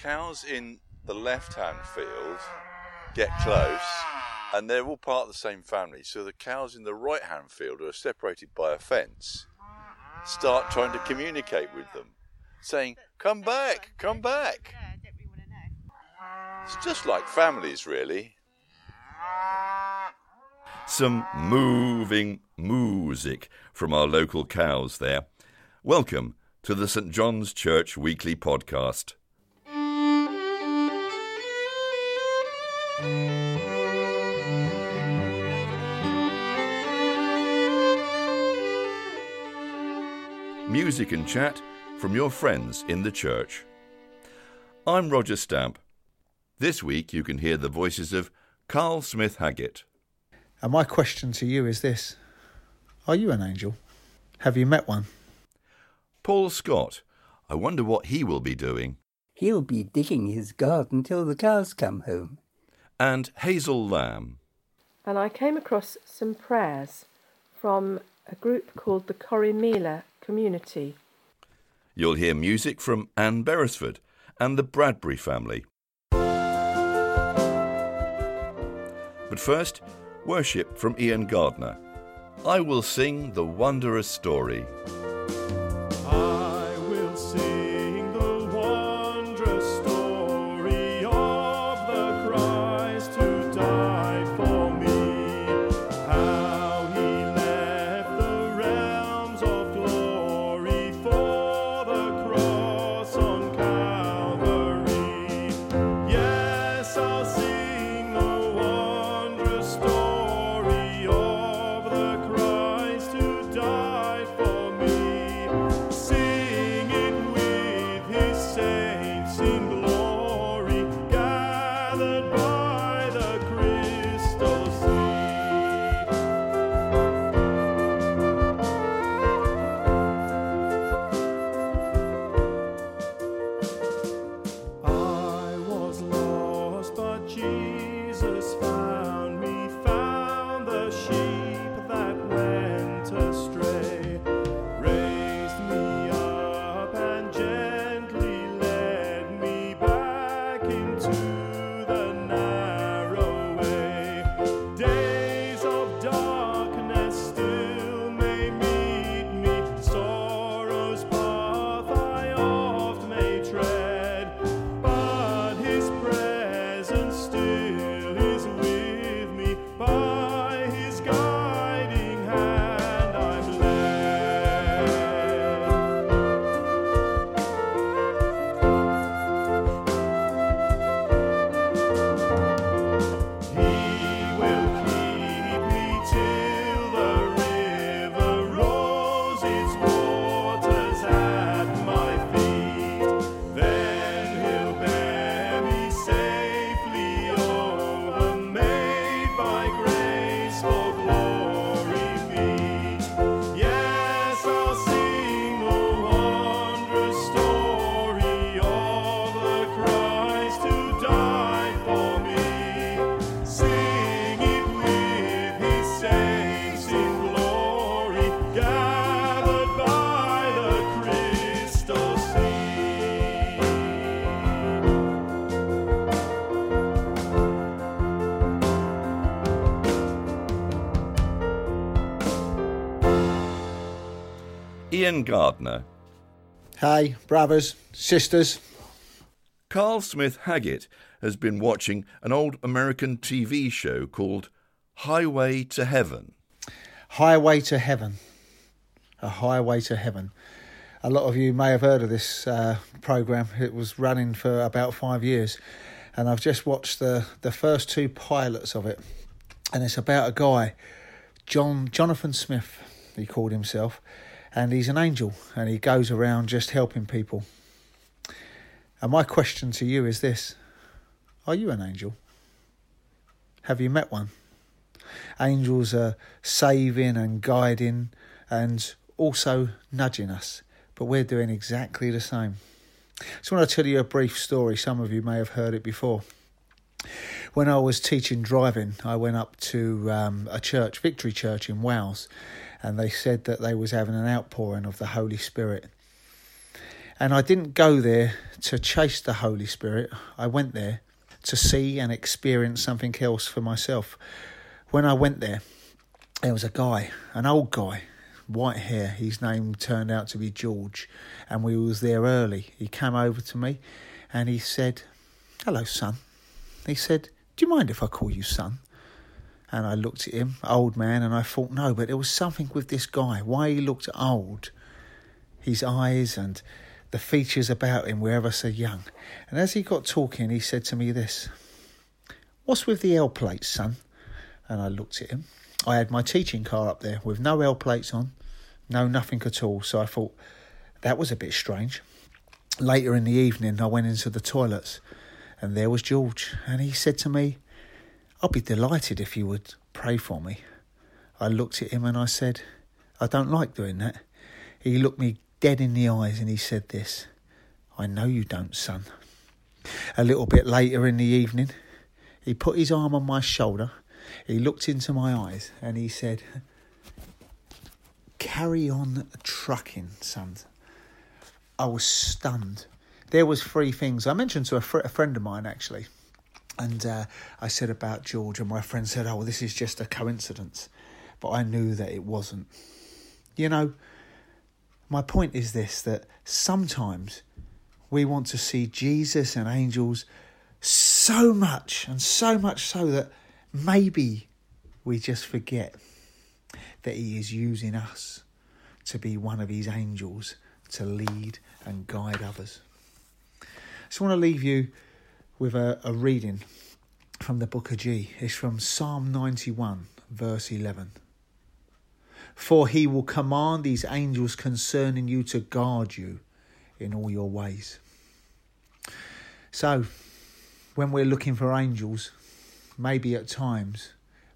cows in the left hand field get close and they're all part of the same family. So the cows in the right hand field, who are separated by a fence, start trying to communicate with them, saying, Come back, come back. It's just like families, really. Some moving music from our local cows there. Welcome to the St John's Church Weekly Podcast. Music and chat from your friends in the church. I'm Roger Stamp. This week you can hear the voices of Carl Smith Haggett, And my question to you is this Are you an angel? Have you met one? Paul Scott. I wonder what he will be doing. He'll be digging his garden till the cows come home. And Hazel Lamb. and I came across some prayers from a group called the Corrymeela Community. You'll hear music from Anne Beresford and the Bradbury family. But first, worship from Ian Gardner. I will sing the wondrous story. Ian Gardner. Hey, brothers, sisters. Carl Smith Haggett has been watching an old American TV show called Highway to Heaven. Highway to Heaven. A Highway to Heaven. A lot of you may have heard of this uh, program. It was running for about five years, and I've just watched the the first two pilots of it. And it's about a guy, John Jonathan Smith, he called himself, and he's an angel, and he goes around just helping people. And my question to you is this: Are you an angel? Have you met one? Angels are saving and guiding and also nudging us, but we're doing exactly the same. So, I want to tell you a brief story. Some of you may have heard it before. When I was teaching driving, I went up to um, a church, Victory Church in Wales, and they said that they was having an outpouring of the Holy Spirit. And I didn't go there to chase the Holy Spirit. I went there to see and experience something else for myself. When I went there, there was a guy, an old guy, white hair. His name turned out to be George, and we was there early. He came over to me, and he said, "Hello, son." He said, "Do you mind if I call you son?" And I looked at him, old man, and I thought, no, but there was something with this guy. Why he looked old, his eyes and the features about him were ever so young. And as he got talking, he said to me this What's with the L plates, son? And I looked at him. I had my teaching car up there with no L plates on, no nothing at all. So I thought that was a bit strange. Later in the evening, I went into the toilets and there was George. And he said to me, I'll be delighted if you would pray for me. I looked at him and I said, I don't like doing that. He looked me dead in the eyes and he said this I know you don't, son. A little bit later in the evening, he put his arm on my shoulder, he looked into my eyes and he said, Carry on trucking, son. I was stunned. There was three things I mentioned to a, fr- a friend of mine actually, and uh, I said about George, and my friend said, "Oh, well, this is just a coincidence," but I knew that it wasn't. You know, my point is this: that sometimes we want to see Jesus and angels so much, and so much so that maybe we just forget that He is using us to be one of His angels to lead and guide others. So I want to leave you with a, a reading from the book of G. It's from Psalm 91, verse 11. For he will command these angels concerning you to guard you in all your ways. So, when we're looking for angels, maybe at times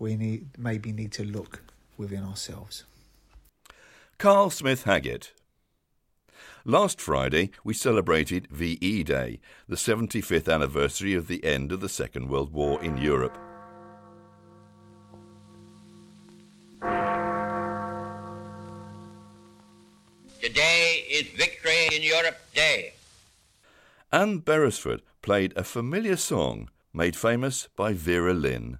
we need maybe need to look within ourselves. Carl Smith Haggett. Last Friday, we celebrated VE Day, the 75th anniversary of the end of the Second World War in Europe. Today is Victory in Europe Day. Anne Beresford played a familiar song made famous by Vera Lynn.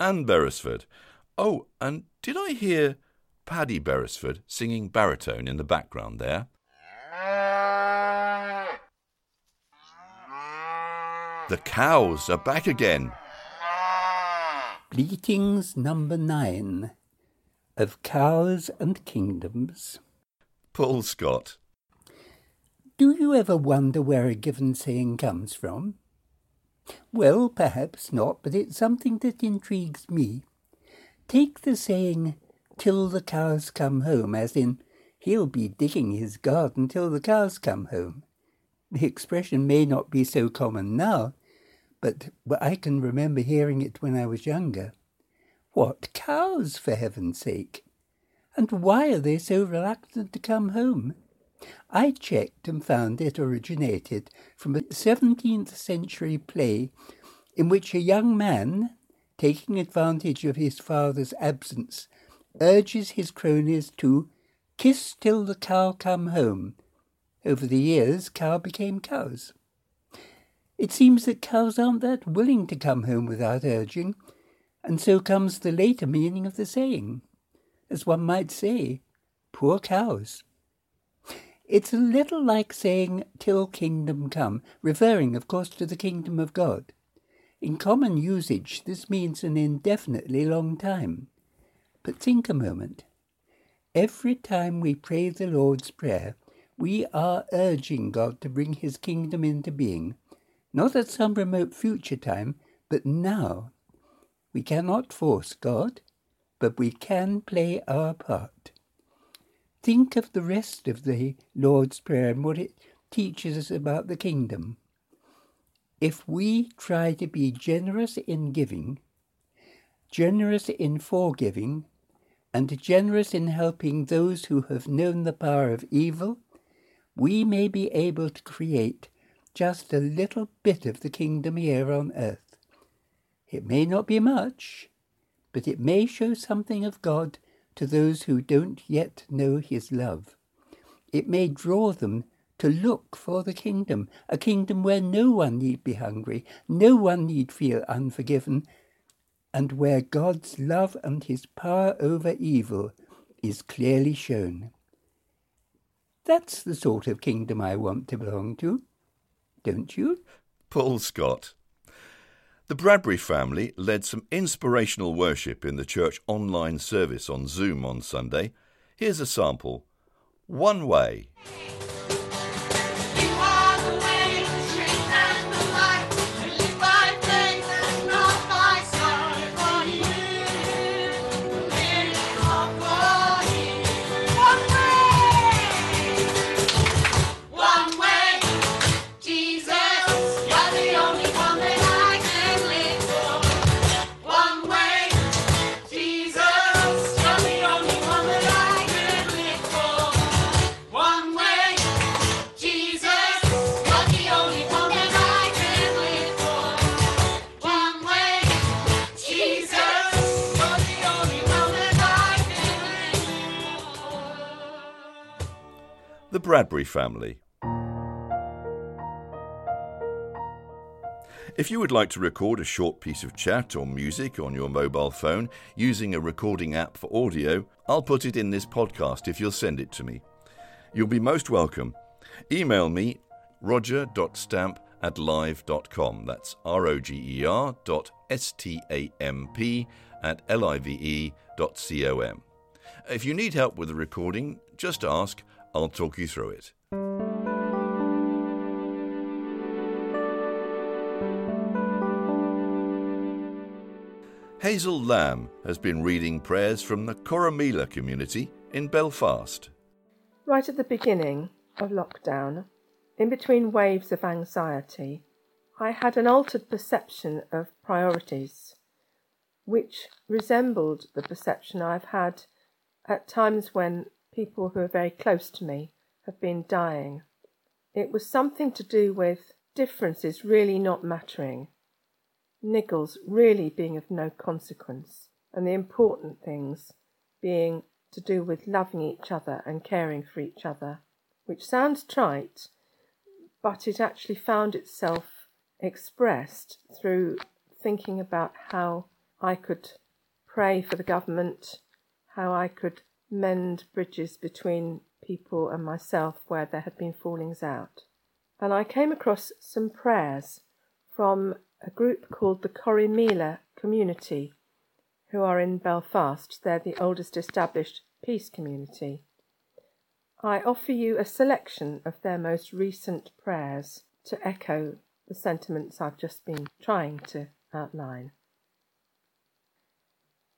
Anne Beresford. Oh, and did I hear Paddy Beresford singing baritone in the background there? The cows are back again. Greetings number nine of Cows and Kingdoms. Paul Scott. Do you ever wonder where a given saying comes from? Well, perhaps not, but it's something that intrigues me. Take the saying, till the cows come home, as in, he'll be digging his garden till the cows come home. The expression may not be so common now, but I can remember hearing it when I was younger. What cows, for heaven's sake? And why are they so reluctant to come home? I checked and found it originated from a 17th century play in which a young man, taking advantage of his father's absence, urges his cronies to kiss till the cow come home. Over the years, cow became cows. It seems that cows aren't that willing to come home without urging, and so comes the later meaning of the saying. As one might say, poor cows. It's a little like saying, till kingdom come, referring, of course, to the kingdom of God. In common usage, this means an indefinitely long time. But think a moment. Every time we pray the Lord's Prayer, we are urging God to bring his kingdom into being, not at some remote future time, but now. We cannot force God, but we can play our part. Think of the rest of the Lord's Prayer and what it teaches us about the kingdom. If we try to be generous in giving, generous in forgiving, and generous in helping those who have known the power of evil, we may be able to create just a little bit of the kingdom here on earth. It may not be much, but it may show something of God to those who don't yet know his love. It may draw them to look for the kingdom, a kingdom where no one need be hungry, no one need feel unforgiven, and where God's love and his power over evil is clearly shown. That's the sort of kingdom I want to belong to, don't you? Paul Scott. The Bradbury family led some inspirational worship in the church online service on Zoom on Sunday. Here's a sample One Way. Bradbury family. If you would like to record a short piece of chat or music on your mobile phone using a recording app for audio, I'll put it in this podcast if you'll send it to me. You'll be most welcome. Email me roger.stamp at live.com. That's R O G E R dot S T A M P at L I V E dot C O M. If you need help with the recording, just ask, I'll talk you through it. Hazel Lamb has been reading prayers from the Corrymeela community in Belfast. Right at the beginning of lockdown, in between waves of anxiety, I had an altered perception of priorities, which resembled the perception I've had at times when people who are very close to me have been dying. It was something to do with differences really not mattering, niggles really being of no consequence, and the important things being to do with loving each other and caring for each other, which sounds trite, but it actually found itself expressed through thinking about how I could pray for the government, how I could mend bridges between people and myself where there had been fallings out. And I came across some prayers from a group called the Corrymeela Community, who are in Belfast. They're the oldest established peace community. I offer you a selection of their most recent prayers to echo the sentiments I've just been trying to outline.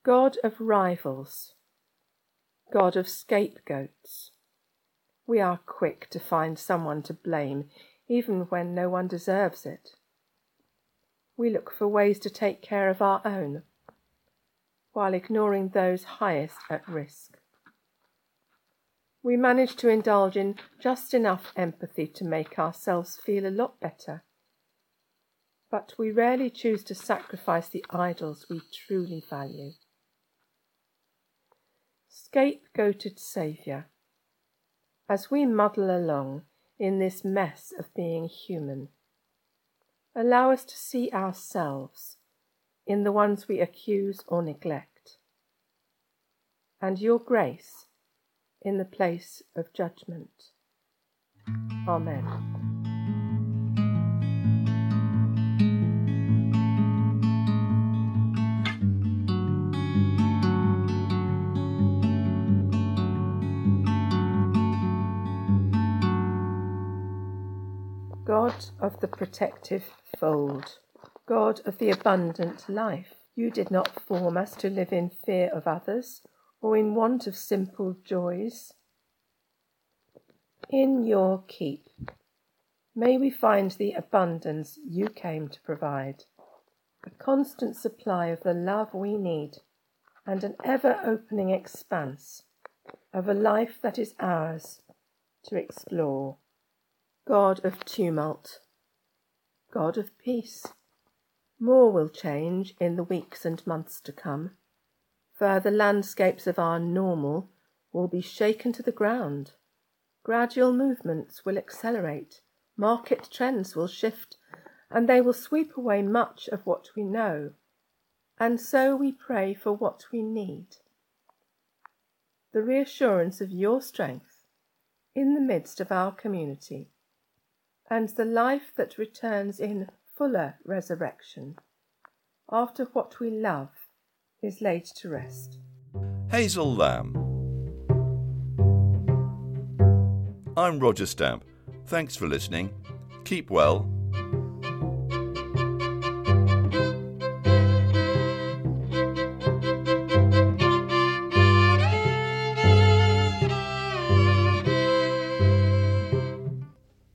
God of rivals, God of scapegoats, we are quick to find someone to blame, even when no one deserves it. We look for ways to take care of our own, while ignoring those highest at risk. We manage to indulge in just enough empathy to make ourselves feel a lot better. But we rarely choose to sacrifice the idols we truly value. Scapegoated Saviour, as we muddle along in this mess of being human, allow us to see ourselves in the ones we accuse or neglect, and your grace in the place of judgment. Amen. God of the protective fold, God of the abundant life, you did not form us to live in fear of others or in want of simple joys. In your keep, may we find the abundance you came to provide, a constant supply of the love we need, and an ever opening expanse of a life that is ours to explore. God of tumult, God of peace. More will change in the weeks and months to come. Further landscapes of our normal will be shaken to the ground. Gradual movements will accelerate, market trends will shift, and they will sweep away much of what we know. And so we pray for what we need. The reassurance of your strength in the midst of our community and the life that returns in fuller resurrection after what we love is laid to rest. Hazel Lamb. I'm Roger Stamp. Thanks for listening. Keep well